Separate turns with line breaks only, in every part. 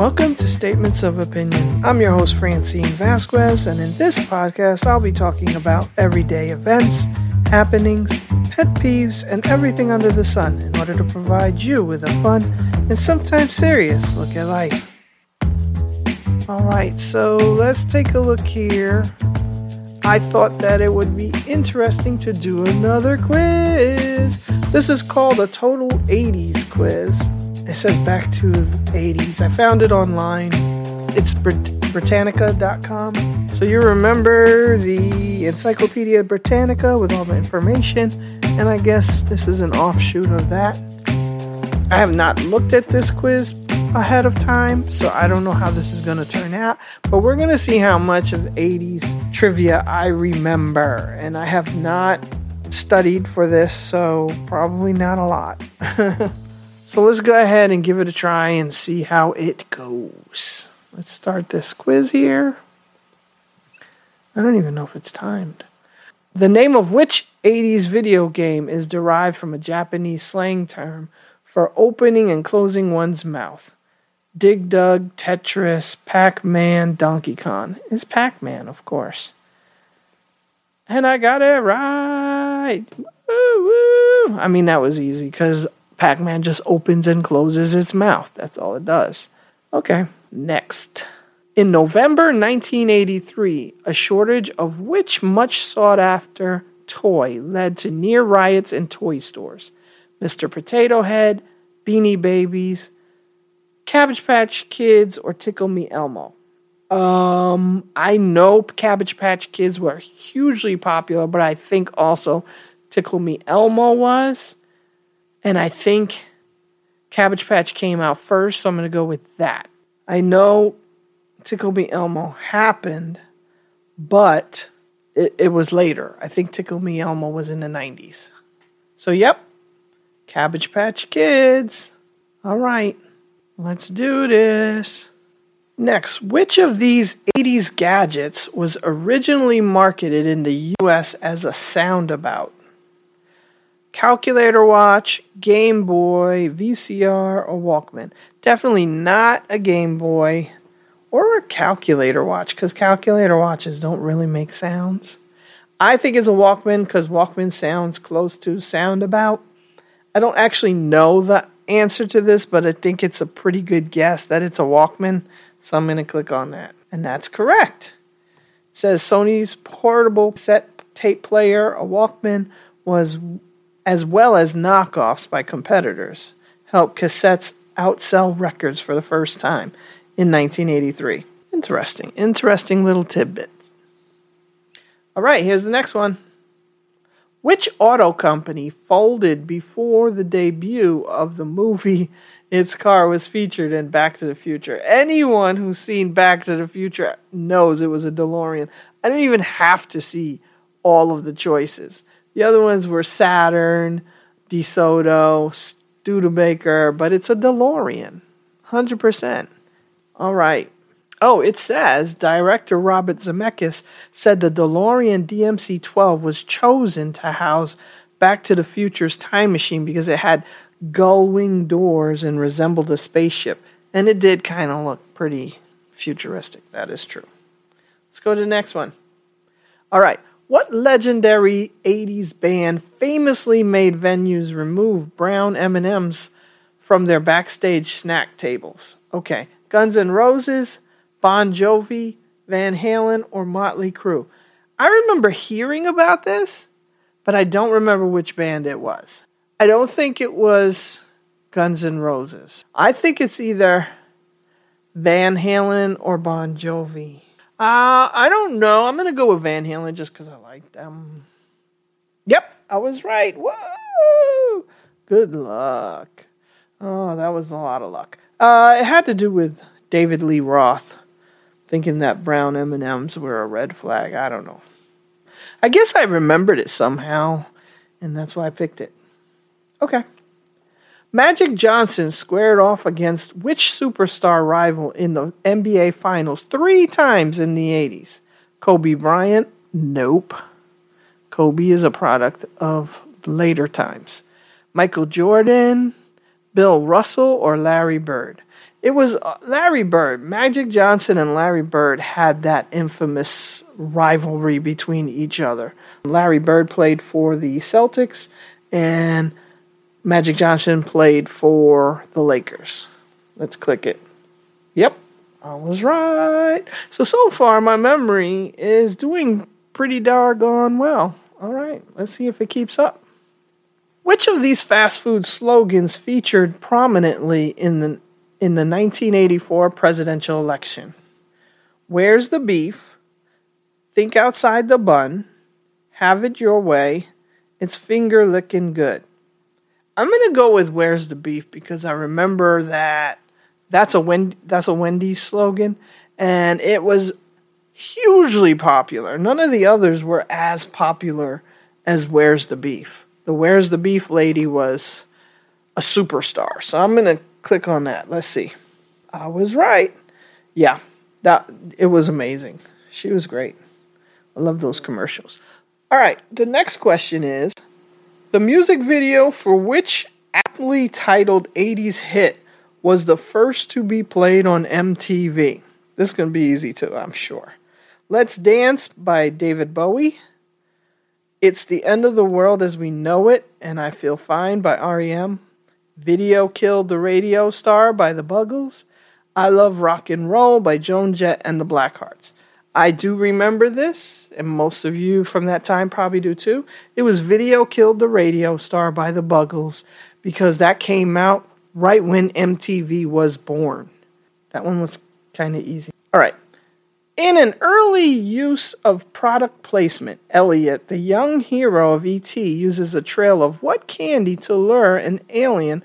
Welcome to Statements of Opinion. I'm your host, Francine Vasquez, and in this podcast, I'll be talking about everyday events, happenings, pet peeves, and everything under the sun in order to provide you with a fun and sometimes serious look at life. Alright, so let's take a look here. I thought that it would be interesting to do another quiz. This is called a Total 80s quiz. It says back to the 80s. I found it online. It's Brit- Britannica.com. So you remember the Encyclopedia Britannica with all the information, and I guess this is an offshoot of that. I have not looked at this quiz ahead of time, so I don't know how this is going to turn out. But we're going to see how much of 80s trivia I remember. And I have not studied for this, so probably not a lot. so let's go ahead and give it a try and see how it goes. Let's start this quiz here. I don't even know if it's timed. The name of which 80s video game is derived from a Japanese slang term for opening and closing one's mouth? Dig Dug, Tetris, Pac Man, Donkey Kong. Is Pac Man, of course. And I got it right. Woo, woo. I mean, that was easy because Pac Man just opens and closes its mouth. That's all it does. Okay, next. In November 1983, a shortage of which much sought after toy led to near riots in toy stores? Mr. Potato Head, Beanie Babies, Cabbage Patch Kids or Tickle Me Elmo? Um, I know Cabbage Patch Kids were hugely popular, but I think also Tickle Me Elmo was. And I think Cabbage Patch came out first, so I'm going to go with that. I know Tickle Me Elmo happened, but it, it was later. I think Tickle Me Elmo was in the 90s. So, yep, Cabbage Patch Kids. All right. Let's do this. Next, which of these 80s gadgets was originally marketed in the US as a soundabout? Calculator watch, Game Boy, VCR, or Walkman? Definitely not a Game Boy or a calculator watch because calculator watches don't really make sounds. I think it's a Walkman because Walkman sounds close to sound about. I don't actually know the answer to this, but I think it's a pretty good guess that it's a Walkman. So I'm going to click on that. And that's correct. It says Sony's portable set tape player, a Walkman, was as well as knockoffs by competitors, helped cassettes outsell records for the first time in 1983. Interesting. Interesting little tidbit. All right, here's the next one. Which auto company folded before the debut of the movie its car was featured in Back to the Future? Anyone who's seen Back to the Future knows it was a DeLorean. I didn't even have to see all of the choices. The other ones were Saturn, DeSoto, Studebaker, but it's a DeLorean. 100%. All right. Oh, it says director Robert Zemeckis said the DeLorean DMC 12 was chosen to house Back to the Future's time machine because it had gull wing doors and resembled a spaceship. And it did kind of look pretty futuristic. That is true. Let's go to the next one. All right. What legendary 80s band famously made venues remove brown M&Ms from their backstage snack tables? Okay. Guns N' Roses, Bon Jovi, Van Halen, or Motley Crue. I remember hearing about this, but I don't remember which band it was. I don't think it was Guns N' Roses. I think it's either Van Halen or Bon Jovi. Uh, I don't know. I'm to go with Van Halen just because I like them. Yep, I was right. Whoa! Good luck. Oh, that was a lot of luck. Uh, it had to do with David Lee Roth thinking that brown M&Ms were a red flag. I don't know. I guess I remembered it somehow, and that's why I picked it. Okay. Magic Johnson squared off against which superstar rival in the NBA Finals three times in the 80s? Kobe Bryant? Nope. Kobe is a product of later times. Michael Jordan, Bill Russell, or Larry Bird? It was uh, Larry Bird. Magic Johnson and Larry Bird had that infamous rivalry between each other. Larry Bird played for the Celtics, and Magic Johnson played for the Lakers. Let's click it. Yep, I was right. So, so far, my memory is doing pretty doggone well. All right, let's see if it keeps up. Which of these fast food slogans featured prominently in the in the 1984 presidential election? Where's the beef? Think outside the bun. Have it your way. It's finger licking good. I'm gonna go with "Where's the beef" because I remember that that's a Wendy, that's a Wendy's slogan, and it was hugely popular. None of the others were as popular as "Where's the beef." The "Where's the beef" lady was a superstar. So I'm gonna click on that. Let's see. I was right. Yeah, that it was amazing. She was great. I love those commercials. All right, the next question is the music video for which aptly titled 80s hit was the first to be played on MTV? This is going to be easy too, I'm sure. Let's Dance by David Bowie. It's the End of the World as We Know It and I Feel Fine by REM. Video Killed the Radio Star by the Buggles. I Love Rock and Roll by Joan Jett and the Blackhearts. I do remember this, and most of you from that time probably do too. It was Video Killed the Radio Star by the Buggles because that came out right when MTV was born. That one was kind of easy. All right. In an early use of product placement, Elliot, the young hero of ET, uses a trail of what candy to lure an alien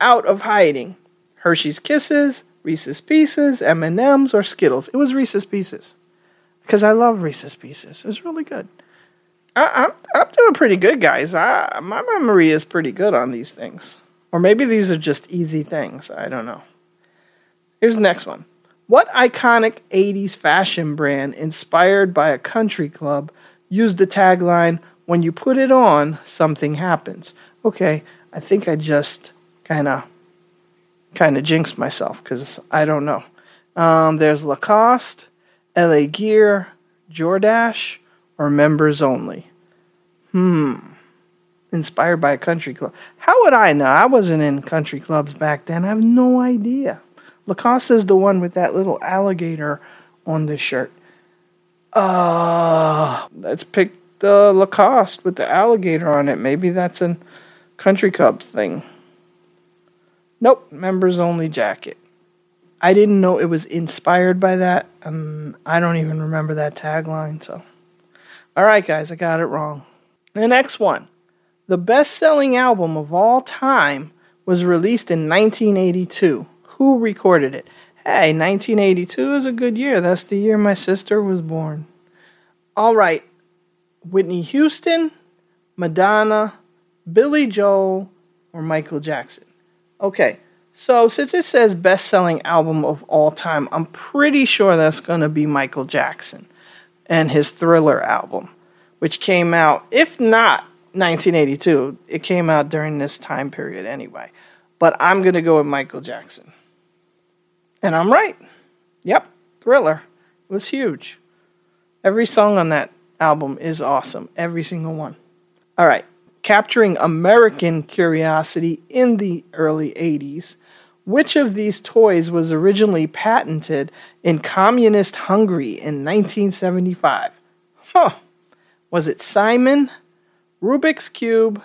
out of hiding? Hershey's Kisses, Reese's Pieces, M&Ms, or Skittles? It was Reese's Pieces because I love Reese's Pieces. It was really good. I, am I'm, I'm doing pretty good, guys. I, my memory is pretty good on these things. Or maybe these are just easy things. I don't know. Here's the next one. What iconic 80s fashion brand inspired by a country club used the tagline, When you put it on, something happens? Okay, I think I just kind of kind of jinxed myself because I don't know. Um, there's Lacoste, LA Gear, Jordache, or members only? Hmm. Inspired by a country club. How would I know? I wasn't in country clubs back then. I have no idea. Lacoste is the one with that little alligator on the shirt. Uh, let's pick the Lacoste with the alligator on it. Maybe that's a country club thing. Nope, members only jacket. I didn't know it was inspired by that. Um, I don't even remember that tagline. So, all right, guys, I got it wrong. The next one, the best-selling album of all time, was released in 1982. Who recorded it? Hey, 1982 is a good year. That's the year my sister was born. All right, Whitney Houston, Madonna, Billy Joel, or Michael Jackson. Okay, so, since it says best selling album of all time, I'm pretty sure that's going to be Michael Jackson and his Thriller album, which came out, if not 1982, it came out during this time period anyway. But I'm going to go with Michael Jackson. And I'm right. Yep, Thriller. It was huge. Every song on that album is awesome, every single one. All right, capturing American curiosity in the early 80s which of these toys was originally patented in communist Hungary in 1975? Huh. Was it Simon, Rubik's Cube,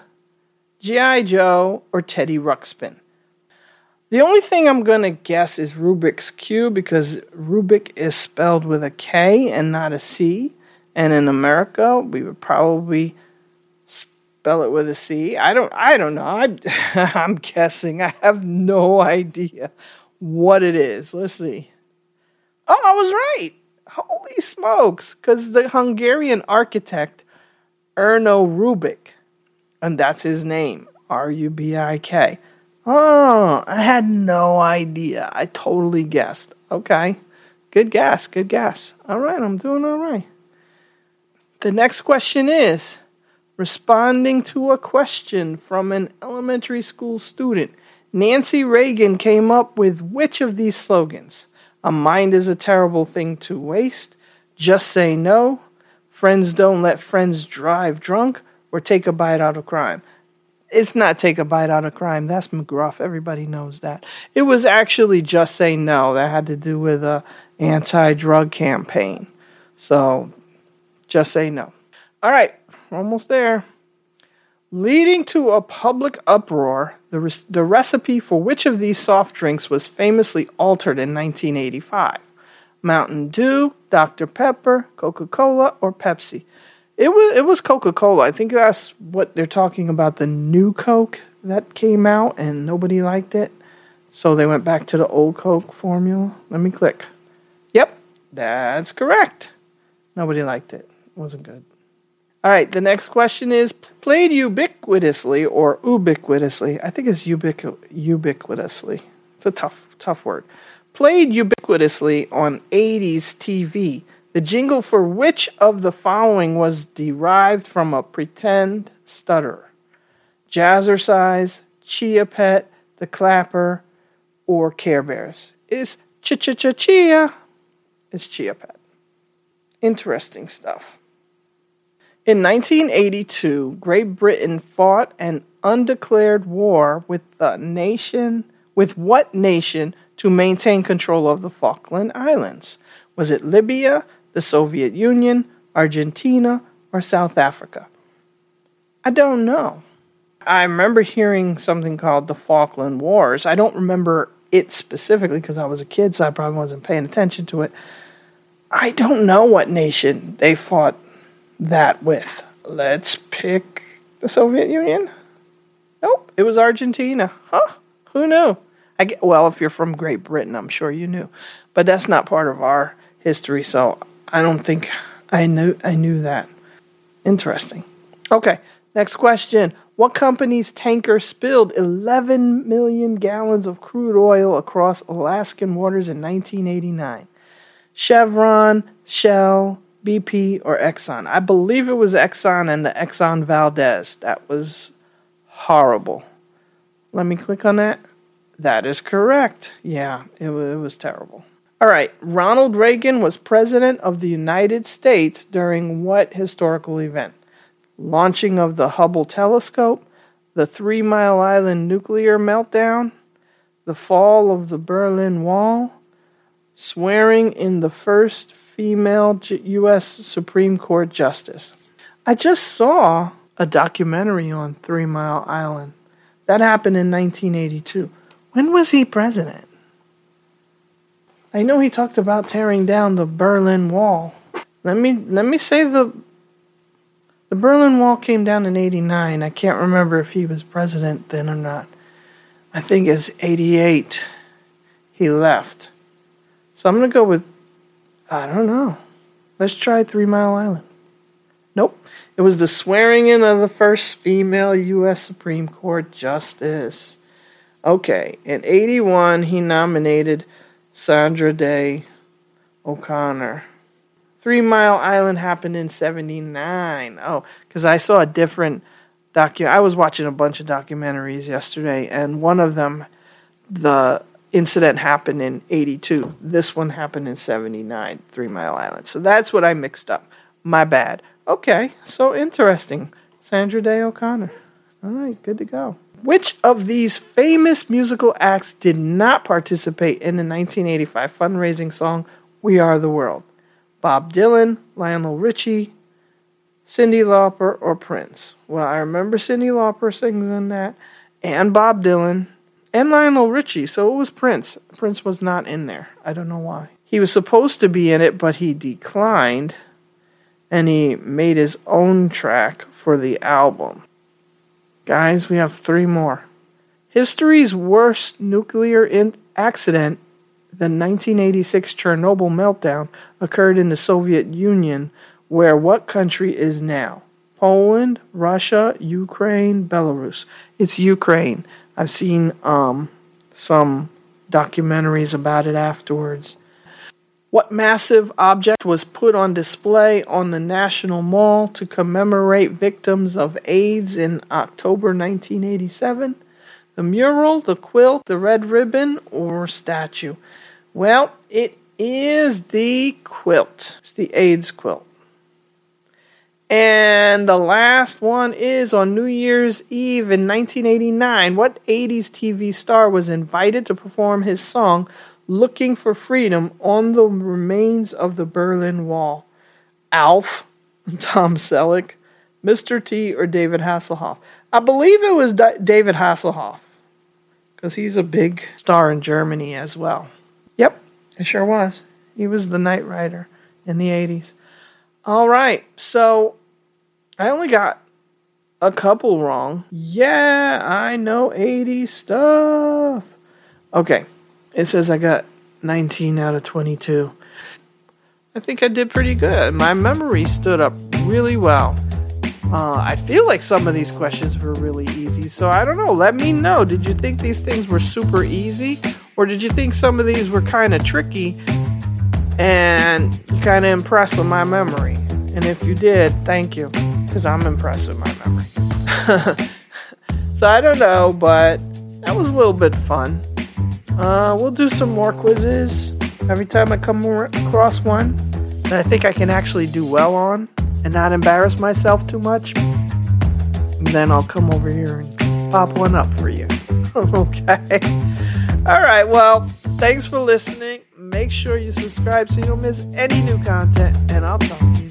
G.I. Joe, or Teddy Ruxpin? The only thing I'm going to guess is Rubik's Cube because Rubik is spelled with a K and not a C. And in America, we would probably spell it with a C. I don't I don't know. I I'm guessing. I have no idea what it is. Let's see. Oh, I was right. Holy smokes. Cuz the Hungarian architect Erno Rubik and that's his name, R U B I K. Oh, I had no idea. I totally guessed. Okay. Good guess. Good guess. All right, I'm doing all right. The next question is responding to a question from an elementary school student. Nancy Reagan came up with which of these slogans? A mind is a terrible thing to waste. Just say no. Friends don't let friends drive drunk. Or take a bite out of crime. It's not take a bite out of crime. That's McGruff. Everybody knows that. It was actually just say no. That had to do with a anti-drug campaign. So, just say no. All right, almost there. Leading to a public uproar, the, re- the recipe for which of these soft drinks was famously altered in 1985? Mountain Dew, Dr. Pepper, Coca Cola, or Pepsi? It was it was Coca Cola. I think that's what they're talking about. The new Coke that came out and nobody liked it, so they went back to the old Coke formula. Let me click. Yep, that's correct. Nobody liked it. It wasn't good. All right, the next question is played ubiquitously or ubiquitously. I think it's ubiqu- ubiquitously. It's a tough, tough word. Played ubiquitously on 80s TV. The jingle for which of the following was derived from a pretend stutterer? Jazzercise, Chia Pet, The Clapper, or Care Bears? Is Ch Ch Ch Chia? It's Chia Pet. Interesting stuff. In 1982, Great Britain fought an undeclared war with the nation with what nation to maintain control of the Falkland Islands? Was it Libya, the Soviet Union, Argentina, or South Africa? I don't know. I remember hearing something called the Falkland Wars. I don't remember it specifically because I was a kid, so I probably wasn't paying attention to it. I don't know what nation they fought that with. Let's pick the Soviet Union. Nope, it was Argentina. Huh? Who knew? I get, well, if you're from Great Britain, I'm sure you knew, but that's not part of our history, so I don't think I knew I knew that. Interesting. Okay, next question. What company's tanker spilled 11 million gallons of crude oil across Alaskan waters in 1989? Chevron, Shell, BP, or Exxon. I believe it was Exxon and the Exxon Valdez. That was horrible. Let me click on that. That is correct. Yeah, it was, it was terrible. All right, Ronald Reagan was president of the United States during what historical event? Launching of the Hubble telescope, the Three Mile Island nuclear meltdown, the fall of the Berlin Wall, swearing in the first female U.S. Supreme Court justice. I just saw a documentary on Three Mile Island. That happened in 1982. When was he president? I know he talked about tearing down the Berlin Wall. Let me let me say the the Berlin Wall came down in 89. I can't remember if he was president then or not. I think it's 88 he left. So I'm going to go with I don't know. Let's try Three Mile Island. Nope. It was the swearing in of the first female U.S. Supreme Court Justice. Okay. In 81, he nominated Sandra Day O'Connor. Three Mile Island happened in 79. Oh, because I saw a different docu. I was watching a bunch of documentaries yesterday, and one of them, the incident happened in 82. This one happened in 79, Three Mile Island. So that's what I mixed up. My bad. Okay, so interesting. Sandra Day O'Connor. All right, good to go. Which of these famous musical acts did not participate in the 1985 fundraising song We Are the World? Bob Dylan, Lionel Richie, Cyndi Lauper, or Prince? Well, I remember Cyndi Lauper singing that, and Bob Dylan, and Lionel Richie, so it was Prince. Prince was not in there. I don't know why. He was supposed to be in it, but he declined, and he made his own track for the album. Guys, we have three more. History's worst nuclear in- accident, the 1986 Chernobyl meltdown, occurred in the Soviet Union, where what country is now? Poland, Russia, Ukraine, Belarus. It's Ukraine. I've seen um, some documentaries about it afterwards. What massive object was put on display on the National Mall to commemorate victims of AIDS in October 1987? The mural, the quilt, the red ribbon, or statue? Well, it is the quilt. It's the AIDS quilt. And the last one is on New Year's Eve in 1989. What 80s TV star was invited to perform his song Looking for Freedom on the remains of the Berlin Wall? Alf, Tom Selleck, Mr. T, or David Hasselhoff? I believe it was D- David Hasselhoff because he's a big star in Germany as well. Yep, it sure was. He was the Knight Rider in the 80s. All right, so I only got a couple wrong. Yeah, I know 80 stuff. Okay, it says I got 19 out of 22. I think I did pretty good. My memory stood up really well. Uh, I feel like some of these questions were really easy, so I don't know. Let me know. Did you think these things were super easy, or did you think some of these were kind of tricky and you kind of impressed with my memory? And if you did, thank you because I'm impressed with my memory. so I don't know, but that was a little bit fun. Uh, we'll do some more quizzes every time I come across one that I think I can actually do well on and not embarrass myself too much. then I'll come over here and pop one up for you. okay. All right. Well, thanks for listening. Make sure you subscribe so you don't miss any new content, and I'll talk to you.